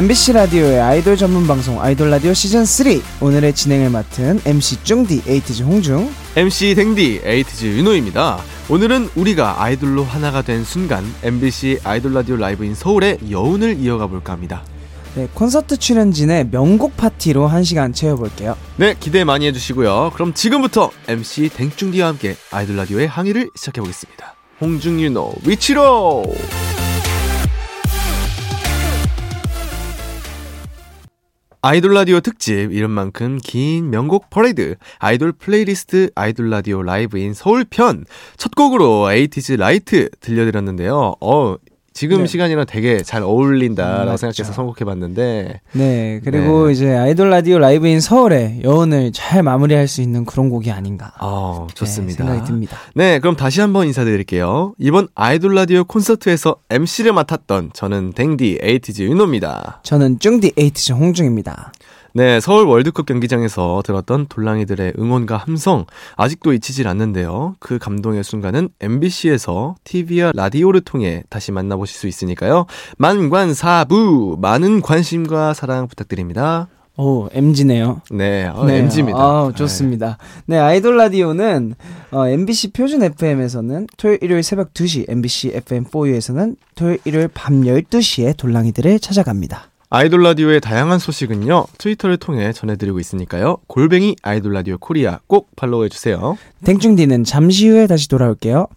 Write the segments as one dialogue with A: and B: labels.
A: MBC 라디오의 아이돌 전문 방송 아이돌 라디오 시즌 3 오늘의 진행을 맡은 MC 쭝디 에이티즈 홍중
B: MC 댕디 에이티즈 윤호입니다. 오늘은 우리가 아이돌로 하나가 된 순간 MBC 아이돌 라디오 Live in 서울의 여운을 이어가 볼까 합니다.
A: 네, 콘서트 출연진의 명곡 파티로 한 시간 채워볼게요.
B: 네, 기대 많이 해주시고요. 그럼 지금부터 MC 댕중디와 함께 아이돌 라디오의 항해를 시작해 보겠습니다. 홍중윤호 위치로. 아이돌 라디오 특집 이름만큼 긴 명곡 퍼레이드 아이돌 플레이리스트 아이돌 라디오 Live in 서울 편 첫 곡으로 에이티즈 라이트 들려드렸는데요. 어 지금
A: 네.
B: 시간이랑 되게 잘 어울린다라고
A: 음.
B: 생각해서 선곡해봤는데
A: 네, 그리고
B: 네.
A: 이제 아이돌 라디오 Live in 서울의 여운을 잘 마무리할 수 있는 그런 곡이 아닌가.
B: 어 좋습니다.
A: 네, 생각이 듭니다.
B: 네, 그럼 다시 한번 인사드릴게요. 이번 아이돌 라디오 콘서트에서 MC를 맡았던 저는 댕디 에이티즈 윤호입니다.
A: 저는 쭝디 에이티즈 홍중입니다.
B: 네, 서울 월드컵 경기장에서 들었던 돌랑이들의 응원과 함성 아직도 잊히질 않는데요. 그 감동의 순간은 MBC에서 TV와 라디오를 통해 다시 만나보실 수 있으니까요. 만관사부 많은 관심과 사랑 부탁드립니다.
A: 오, MG네요.
B: 네, 어, MG입니다.
A: 아, 좋습니다. 네, 아이돌 라디오는 어, MBC 표준 FM에서는 토요일 일요일 새벽 2시, MBC FM4U에서는 토요일 일요일 밤 12시에 돌랑이들을 찾아갑니다.
B: 아이돌 라디오의 다양한 소식은요 트위터를 통해 전해드리고 있으니까요 골뱅이 아이돌 라디오 코리아 꼭 팔로우해 주세요.
A: 땡중디는 잠시 후에 다시 돌아올게요.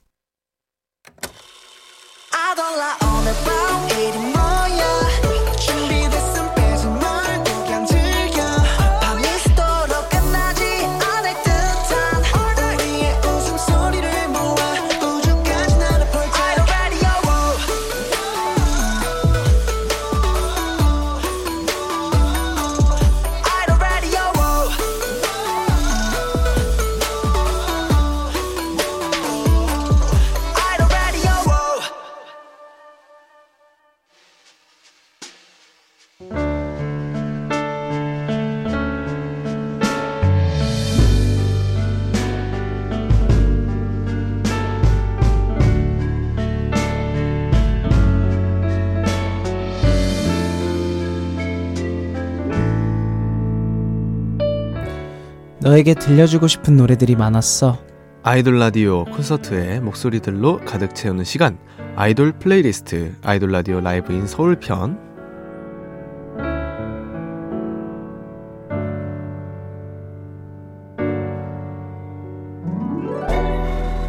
A: 너에게 들려주고 싶은 노래들이 많았어.
B: 아이돌 라디오 콘서트의 목소리들로 가득 채우는 시간 아이돌 플레이리스트 아이돌 라디오 Live in 서울편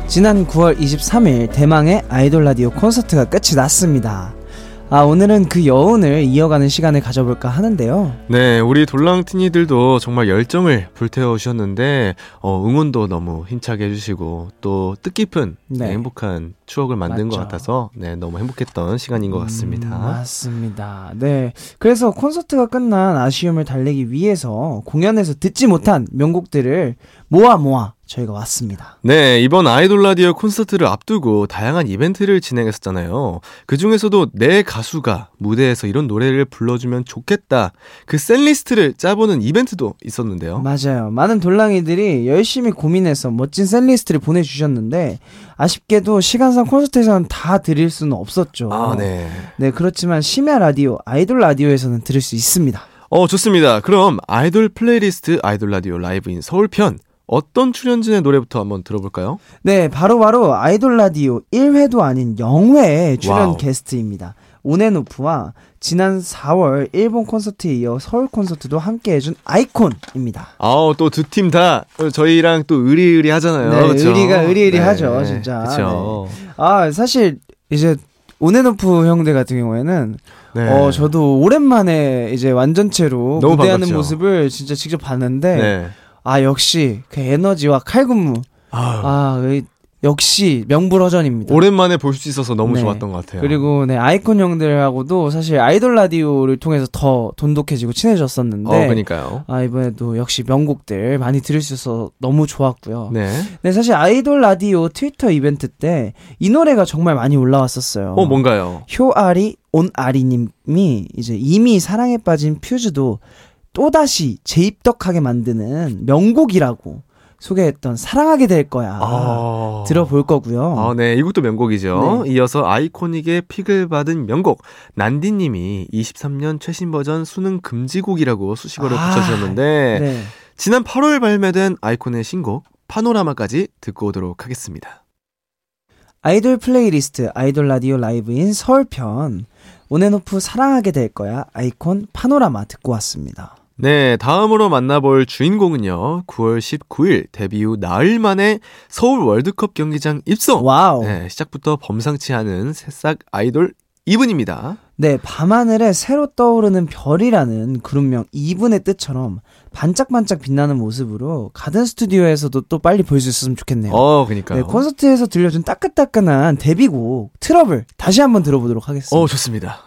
A: 지난 9월 23일 대망의 아이돌 라디오 콘서트가 끝이 났습니다. 아, 오늘은 그 여운을 이어가는 시간을 가져볼까 하는데요.
B: 네 우리 돌랑티니들도 정말 열정을 불태워 주셨는데 어, 응원도 너무 힘차게 해주시고 또 뜻깊은
A: 네.
B: 네, 행복한 추억을 만든 것
A: 맞죠.
B: 같아서 네 너무 행복했던 시간인 것 같습니다.
A: 음, 맞습니다. 네. 그래서 콘서트가 끝난 아쉬움을 달래기 위해서 공연에서 듣지 못한 명곡들을 모아 모아 저희가 왔습니다.
B: 네, 이번 아이돌 라디오 콘서트를 앞두고 다양한 이벤트를 진행했었잖아요. 그 중에서도 내 가수가 무대에서 이런 노래를 불러주면 좋겠다. 그 setlist를 짜보는 이벤트도 있었는데요.
A: 맞아요. 많은 돌랑이들이 열심히 고민해서 멋진 setlist를 보내주셨는데 아쉽게도 시간상 콘서트에서는 다 들을 수는 없었죠.
B: 아, 네.
A: 네, 그렇지만 심야 라디오, 아이돌 라디오에서는 들을 수 있습니다.
B: 어, 좋습니다. 그럼 아이돌 플레이리스트 아이돌 라디오 Live in 서울편 어떤 출연진의 노래부터 한번 들어볼까요?
A: 네, 바로바로 아이돌 라디오 1회도 아닌 0회의 출연
B: wow.
A: 게스트입니다. 온앤오프와 지난 4월 일본 콘서트에 이어 서울 콘서트도 함께 해준 아이콘입니다.
B: 아우, 또 두 팀 다 저희랑 또 의리의리 하잖아요.
A: 네,
B: 그쵸?
A: 의리가 의리의리하죠, 진짜.
B: 그쵸.
A: 아, 사실 이제 온앤오프 형들 같은 경우에는
B: 네.
A: 어, 저도 오랜만에 이제 완전체로 무대하는
B: 반갑죠.
A: 모습을 진짜 직접 봤는데
B: 네.
A: 아, 역시 그 에너지와 칼군무.
B: 아,
A: 의- 역시 명불허전입니다.
B: 오랜만에 볼 수 있어서 너무
A: 네.
B: 좋았던 것 같아요.
A: 그리고 네 아이콘 형들하고도 사실 아이돌 라디오를 통해서 더 돈독해지고 친해졌었는데
B: 어, 그니까요.
A: 아 이번에도 역시 명곡들 많이 들을 수 있어서 너무 좋았고요.
B: 네.
A: 네 사실 아이돌 라디오 트위터 이벤트 때 이 노래가 정말 많이 올라왔었어요.
B: 어, 뭔가요?
A: 효아리 온아리님이 이제 이미 사랑에 빠진 퓨즈도 또다시 재입덕하게 만드는 명곡이라고 소개했던 사랑하게 될 거야.
B: 아.
A: 들어볼 거고요.
B: 아, 네. 이곡도 명곡이죠.
A: 네.
B: 이어서 아이코닉의 pick을 받은 명곡. 난디님이 23년 최신 버전 수능 금지곡이라고 수식어를
A: 아,
B: 붙여주셨는데,
A: 네.
B: 지난 8월 발매된 아이콘의 신곡, 파노라마까지 듣고 오도록 하겠습니다.
A: 아이돌 플레이리스트 아이돌 라디오 Live in 서울편 온앤오프 사랑하게 될 거야 아이콘 파노라마 듣고 왔습니다.
B: 네, 다음으로 만나볼 주인공은요, 9월 19일 데뷔 후 나흘 만에 서울 월드컵 경기장 입성!
A: wow.
B: 네, 시작부터 범상치 않은 새싹 아이돌 이븐입니다.
A: 네, 밤하늘에 새로 떠오르는 별이라는 그룹명 이븐의 뜻처럼 반짝반짝 빛나는 모습으로 가든 스튜디오에서도 또 빨리 볼 수 있었으면 좋겠네요.
B: 어, 그니까요.
A: 네, 콘서트에서 들려준 따끈따끈한 데뷔곡 트러블 다시 한번 들어보도록 하겠습니다.
B: 어, 좋습니다.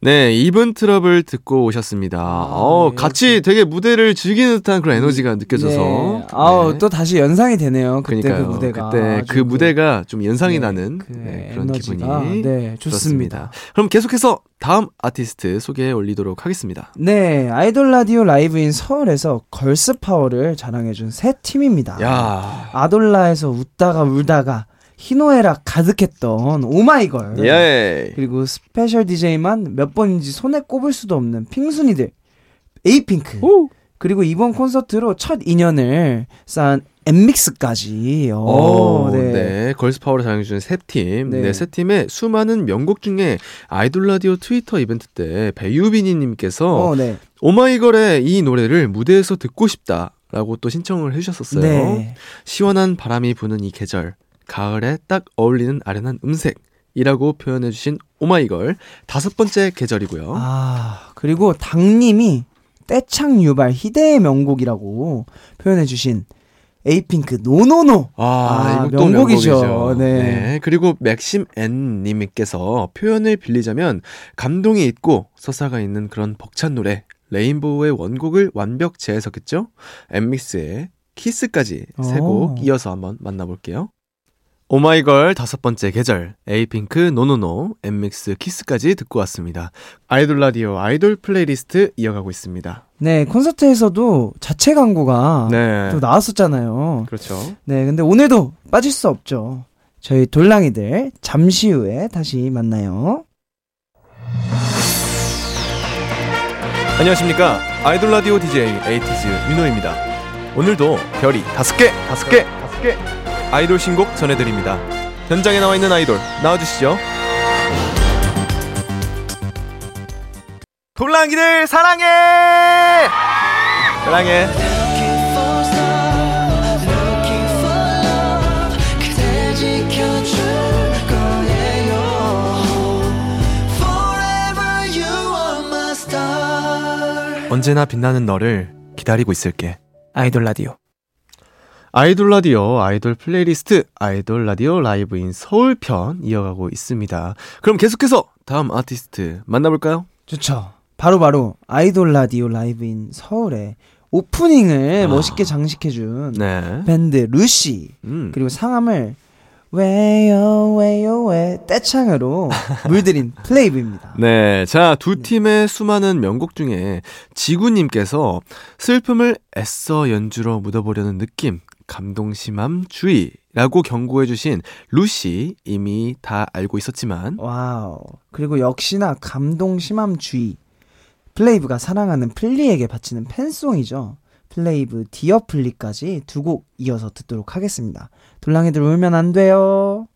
B: 네, 이븐 트러블 듣고 오셨습니다. 어,
A: 네,
B: 같이 되게 무대를 즐기는 듯한 그런 에너지가 느껴져서.
A: 네. 아우
B: 네.
A: 또 다시 연상이 되네요. 그때
B: 그러니까요.
A: 그 무대가
B: 그때
A: 아주
B: 그 무대가 좀 연상이
A: 네,
B: 나는
A: 그
B: 네, 그런 기분이
A: 네 좋습니다.
B: 좋습니다. 그럼 계속해서 다음 아티스트 소개해 올리도록 하겠습니다.
A: 네 아이돌 라디오 Live in 서울에서 girls power를 자랑해준 세 팀입니다.
B: 야.
A: 아돌라에서 웃다가 울다가 희노애락 가득했던 오마이걸
B: 예.
A: 그리고 special DJ만 몇 번인지 손에 꼽을 수도 없는 핑순이들 에이핑크 그리고 이번 콘서트로 첫 인연을 쌓은 엠믹스까지 오,
B: 어, 네.
A: 네.
B: girls power를 자랑해주는 세 팀.
A: 네.
B: 네. 세 팀의 수많은 명곡 중에 아이돌 라디오 트위터 이벤트 때 배유빈이님께서
A: 어, 네.
B: 오마이걸의 이 노래를 무대에서 듣고 싶다 라고 또 신청을 해주셨었어요.
A: 네.
B: 시원한 바람이 부는 이 계절, 가을에 딱 어울리는 아련한 음색이라고 표현해주신 오마이걸 다섯 번째 계절이고요.
A: 아, 그리고 당님이 떼창 유발 희대의 명곡이라고 표현해주신 에이핑크 No No No.
B: 아,
A: 아, 명곡이죠.
B: 명곡이죠.
A: 네.
B: 그리고 맥심 N님께서 표현을 빌리자면 감동이 있고 서사가 있는 그런 벅찬 노래 레인보우의 원곡을 완벽 재해석했죠. 엠믹스의 키스까지 세곡
A: 오.
B: 이어서 한번 만나볼게요. 오마이걸 다섯 번째 계절, 에이핑크, No No No, 엠믹스, 키스까지 듣고 왔습니다. 아이돌 라디오 아이돌 플레이리스트 이어가고 있습니다.
A: 네, 콘서트에서도 자체 광고가
B: 네.
A: 또 나왔었잖아요.
B: 그렇죠.
A: 네, 근데 오늘도 빠질 수 없죠. 저희 돌랑이들 잠시 후에 다시 만나요.
B: 안녕하십니까. 아이돌 라디오 DJ 에이티즈 윤호입니다. 오늘도 별이 다섯 개, 다섯 개, 다섯 개. 아이돌 신곡 전해드립니다. 현장에 나와 있는 아이돌 나와주시죠. 돌랑이들 사랑해! 사랑해. 언제나 빛나는 너를 기다리고 있을게.
A: 아이돌 라디오.
B: 아이돌 라디오 아이돌 플레이리스트 아이돌 라디오 라이브 in 서울편 이어가고 있습니다. 그럼 계속해서 다음 아티스트 만나볼까요?
A: 좋죠. 바로 바로 아이돌 라디오 라이브 in 서울의 오프닝을
B: 아.
A: 멋있게 장식해준
B: 네.
A: 밴드 루시
B: 음.
A: 그리고 상암을 왜요 왜요 왜 떼창으로 물들인 플레이브입니다.
B: 네. 자, 두 팀의 수많은 명곡 중에 지구님께서 슬픔을 애써 연주로 묻어보려는 느낌, 감동 심함 주의라고 경고해주신 루시 이미 다 알고 있었지만,
A: 와우. 그리고 역시나 감동 심함 주의. 플레이브가 사랑하는 플리에게 바치는 팬송이죠. 플레이브 Dear 플리까지 두 곡 이어서 듣도록 하겠습니다. 돌랑이들 울면 안 돼요.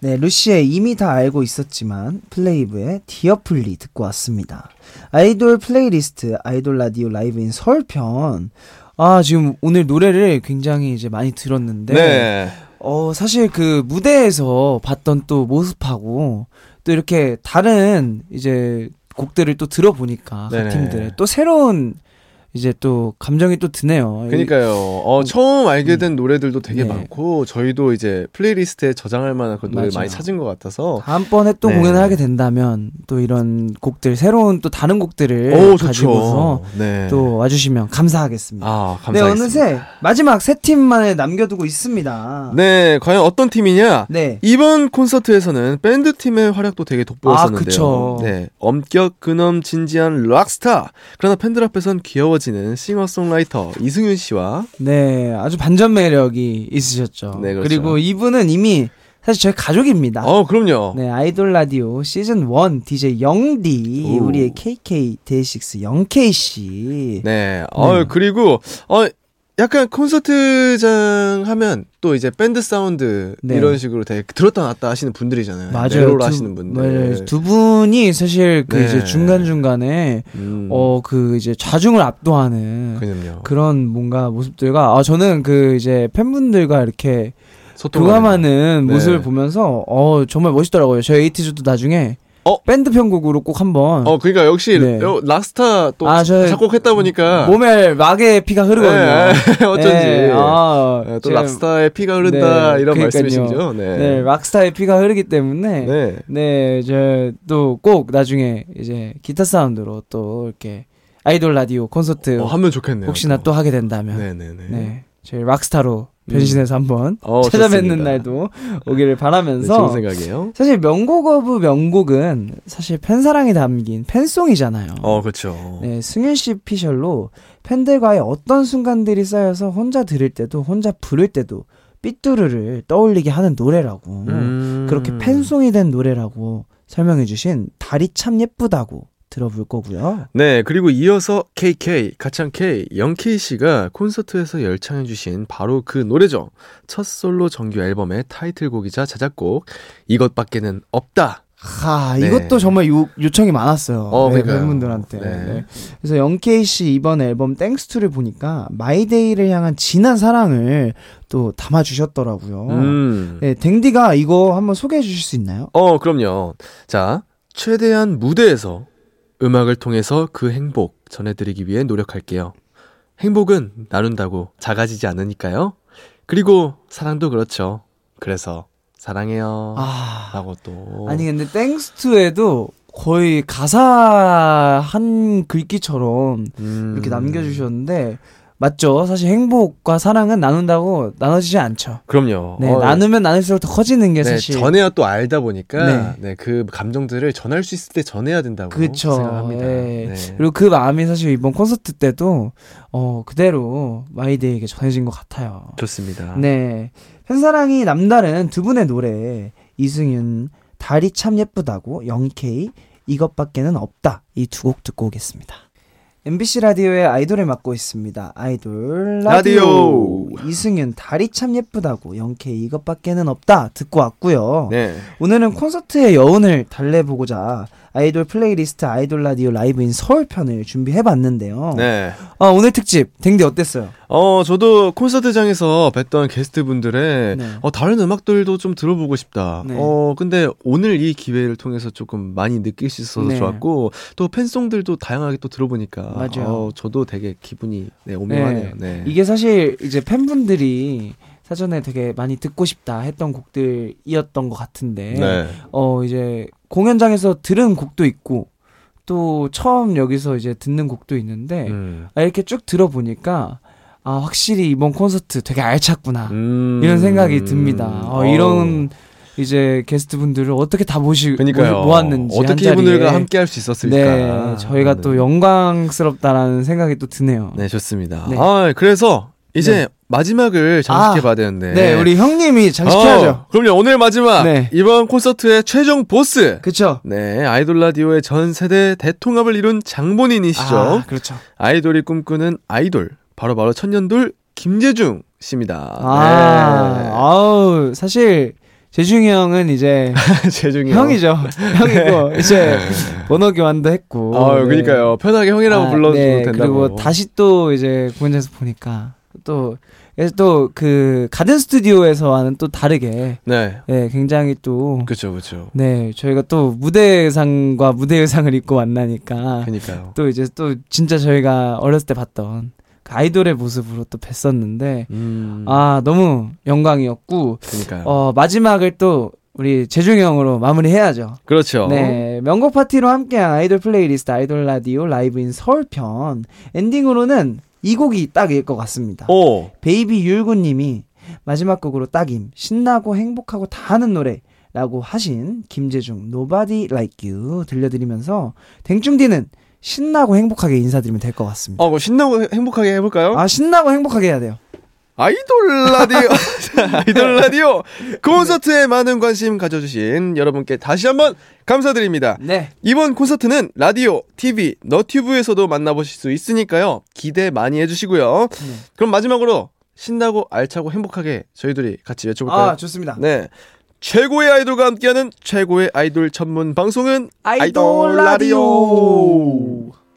A: 네, 루시의 이미 다 알고 있었지만 플레이브의 Dear 플리 듣고 왔습니다. 아이돌 플레이리스트 아이돌 라디오 라이브 in 서울편. 아, 지금 오늘 노래를 굉장히 이제 많이 들었는데
B: 네.
A: 어, 사실 그 무대에서 봤던 또 모습하고 또 이렇게 다른 이제 곡들을 또 들어보니까 각. 팀들의 또 새로운 이제 또 감정이 또 드네요.
B: 그러니까요. 어, 처음 알게 된 노래들도 되게
A: 네.
B: 많고 저희도 이제 플레이리스트에 저장할 만한 그런 노래. 많이 찾은 것 같아서
A: 다음번에 또
B: 네.
A: 공연을 하게 된다면 또 이런 곡들 새로운 또 다른 곡들을
B: 오
A: 가지고서.
B: 네.
A: 또 와주시면 감사하겠습니다. 아네
B: 감사합니다.
A: 어느새 마지막 세 팀만을 남겨두고 있습니다.
B: 네, 과연 어떤 팀이냐?
A: 네.
B: 이번 콘서트에서는 밴드 팀의 활약도 되게 돋보였었는데요.
A: 아, 그쵸.
B: 네, 엄격 근엄 진지한 락스타. 그러나 팬들 앞에선 귀여워 지는 싱어송라이터 이승윤 씨와
A: 네, 아주 반전 매력이 있으셨죠.
B: 네, 그렇죠.
A: 그리고 이분은 이미 사실 저희 가족입니다.
B: 어, 그럼요.
A: 네, 아이돌 라디오 시즌 1 DJ 영디,
B: 오.
A: 우리의 KK 데이식스 영케이 씨.
B: 네. 어, 그리고 어 약간 콘서트장 하면 또 이제 밴드 사운드
A: 네.
B: 이런 식으로 되게 들었다 놨다 하시는 분들이잖아요.
A: 맞아요.
B: 멜로를
A: 두-
B: 하시는 분들.
A: 맞아요. 두 분이 사실 그
B: 네.
A: 이제 중간 중간에
B: 음,
A: 어그 이제 좌중을 압도하는
B: 그럼요.
A: 그런 뭔가 모습들과 아 저는 그 이제 팬분들과 이렇게
B: 소통
A: 교감하는
B: 네.
A: 모습을 보면서 어 정말 멋있더라고요. 저희 에이티즈도 나중에
B: 어?
A: 밴드 편곡으로 꼭 한번
B: 어, 그러니까 역시
A: 네.
B: 어, 락스타 또
A: 아, 저-
B: 작곡했다 보니까
A: 몸에 막의 피가 흐르거든요.
B: 네, 어쩐지
A: 네, 아,
B: 네, 또
A: 제가-
B: 락스타의 피가 흐른다
A: 네,
B: 이런
A: 그러니까요.
B: 말씀이시죠? 네.
A: 네, 락스타의 피가 흐르기 때문에
B: 네.
A: 네, 저 또 꼭 나중에 이제 기타 사운드로 또 이렇게 아이돌 라디오 콘서트
B: 어, 하면 좋겠네요.
A: 혹시나 또 하게 된다면 네,
B: 네 네 네.
A: 저희 락스타로 변신해서 한번
B: 어,
A: 찾아뵙는
B: 좋습니다.
A: 날도 오기를
B: 네,
A: 바라면서
B: 좋은 생각이에요.
A: 사실 명곡 of 명곡은 사실 팬사랑이 담긴 팬송이잖아요.
B: 어, 그렇죠.
A: 네, 승윤 씨 피셜로 팬들과의 어떤 순간들이 쌓여서 혼자 들을 때도 혼자 부를 때도 삐뚜루를 떠올리게 하는 노래라고
B: 음.
A: 그렇게 팬송이 된 노래라고 설명해 주신 달이 참 예쁘다고 들어볼 거고요.
B: 네, 그리고 이어서 KK, 가창 K, 영케이 씨가 콘서트에서 열창해 주신 바로 그 노래죠. 첫 솔로 정규 앨범의 타이틀곡이자 자작곡, 이것밖에는 없다.
A: 하,
B: 네.
A: 이것도 정말 요, 요청이 많았어요.
B: 어,
A: 네. 팬분들한테.
B: 네.
A: 네. 그래서 영케이 씨 이번 앨범 thanks to를 보니까 마이데이를 향한 진한 사랑을 또 담아 주셨더라고요.
B: 음.
A: 네, 댕디가 이거 한번 소개해 주실 수 있나요?
B: 어, 그럼요. 자, 최대한 무대에서 음악을 통해서 그 행복 전해드리기 위해 노력할게요. 행복은 나눈다고 작아지지 않으니까요. 그리고 사랑도 그렇죠. 그래서 사랑해요.
A: 아,
B: 라고 또.
A: 아니 근데 땡스투에도 거의 가사 한 글귀처럼
B: 음.
A: 이렇게 남겨주셨는데 맞죠? 사실 행복과 사랑은 나눈다고 나눠지지 않죠.
B: 그럼요.
A: 네,
B: 어,
A: 나누면 나눌수록 더 커지는 게
B: 네,
A: 사실
B: 전해야 또 알다 보니까
A: 네.
B: 네. 그 감정들을 전할 수 있을 때 전해야 된다고
A: 그쵸.
B: 생각합니다.
A: 예.
B: 네.
A: 그리고 그 마음이 사실 이번 콘서트 때도 어 그대로 마이데이에게 전해진 것 같아요.
B: 좋습니다.
A: 네. 팬사랑이 남다른 두 분의 노래 이승윤 달이 참 예쁘다고 영케이 이것밖에는 없다 이 두 곡 듣고 오겠습니다. MBC 라디오의 아이돌을 맡고 있습니다. 아이돌 라디오,
B: 라디오.
A: 이승윤 달이 참 예쁘다고 영케이 이것밖에는 없다 듣고 왔고요.
B: 네.
A: 오늘은 콘서트의 여운을 달래보고자 아이돌 플레이리스트 아이돌 라디오 라이브 in 서울 편을 준비해봤는데요.
B: 네.
A: 아, 오늘 특집 댕디 어땠어요?
B: 어, 저도 콘서트장에서 뵀던 게스트분들의
A: 네.
B: 어, 다른 음악들도 좀 들어보고 싶다.
A: 네.
B: 어, 근데 오늘 이 기회를 통해서 조금 많이 느낄 수 있어서
A: 네.
B: 좋았고 또 팬송들도 다양하게 또 들어보니까
A: 맞아요.
B: 어, 저도 되게 기분이 네, 오묘하네요. 네.
A: 이게 사실 이제 팬분들이 사전에 되게 많이 듣고 싶다 했던 곡들이었던 것 같은데,
B: 네.
A: 어, 이제 공연장에서 들은 곡도 있고, 또 처음 여기서 이제 듣는 곡도 있는데,
B: 음.
A: 아, 이렇게 쭉 들어보니까, 아, 확실히 이번 콘서트 되게 알찼구나.
B: 음.
A: 이런 생각이 듭니다. 어,
B: 어.
A: 이런 이제 게스트 분들을 어떻게 다 모시,
B: 그러니까요.
A: 모았는지. 한
B: 어떻게. 이분들과 함께 할 수 있었을까?
A: 네, 저희가 또 영광스럽다라는 생각이 또 드네요.
B: 네, 좋습니다.
A: 네.
B: 아, 그래서 이제
A: 네.
B: 마지막을 장식해 봐야 되는데.
A: 네, 우리 형님이 장식해야죠.
B: 어, 그럼요. 오늘 마지막
A: 네.
B: 이번 콘서트의 최종 보스.
A: 그쵸?
B: 네, 아이돌 라디오의 전 세대 대통합을 이룬 장본인이시죠.
A: 아, 그렇죠.
B: 아이돌이 꿈꾸는 아이돌. 바로바로 천년돌 김재중 씨입니다.
A: 아, 아우, 사실, 재중이 형은 이제,
B: 네. 재중이
A: 형이죠. 형이고, 이제, 번호 교환도 했고.
B: 아,
A: 네.
B: 그러니까요. 편하게 형이라고
A: 아,
B: 불러도
A: 네,
B: 된다고.
A: 그리고 다시 또 이제 공연장에서 보니까, 또, 그래서 또 그 가든 스튜디오에서와는 또 다르게
B: 네.
A: 네, 굉장히 또
B: 그렇죠, 그렇죠.
A: 네, 저희가 또 무대 의상과 무대 의상을 입고 만나니까
B: 그러니까요.
A: 또 이제 또 진짜 저희가 어렸을 때 봤던 그 아이돌의 모습으로 또 뵀었는데
B: 음.
A: 아 너무 영광이었고
B: 그러니까요.
A: 어 마지막을 또 우리 재중이 형으로 마무리해야죠.
B: 그렇죠.
A: 네, 명곡 파티로 함께한 아이돌 플레이리스트 아이돌 라디오 라이브 in 서울편 엔딩으로는 이 곡이 딱일 것 같습니다.
B: 오.
A: 베이비 율구님이 마지막 곡으로 딱임 신나고 행복하고 다 하는 노래라고 하신 김재중 Nobody Like You 들려드리면서 댕충디는 신나고 행복하게 인사드리면 될 것 같습니다.
B: 어, 뭐 신나고 행복하게 해볼까요?
A: 아 신나고 행복하게 해야 돼요.
B: 아이돌 라디오, 아이돌 라디오 콘서트에 많은 관심 가져주신 여러분께 다시 한번 감사드립니다.
A: 네.
B: 이번 콘서트는 라디오, TV, 너튜브에서도 만나보실 수 있으니까요. 기대 많이 해주시고요.
A: 네.
B: 그럼 마지막으로 신나고 알차고 행복하게 저희들이 같이 외쳐볼까요?
A: 아 좋습니다.
B: 네. 최고의 아이돌과 함께하는 최고의 아이돌 전문 방송은
A: 아이돌 라디오.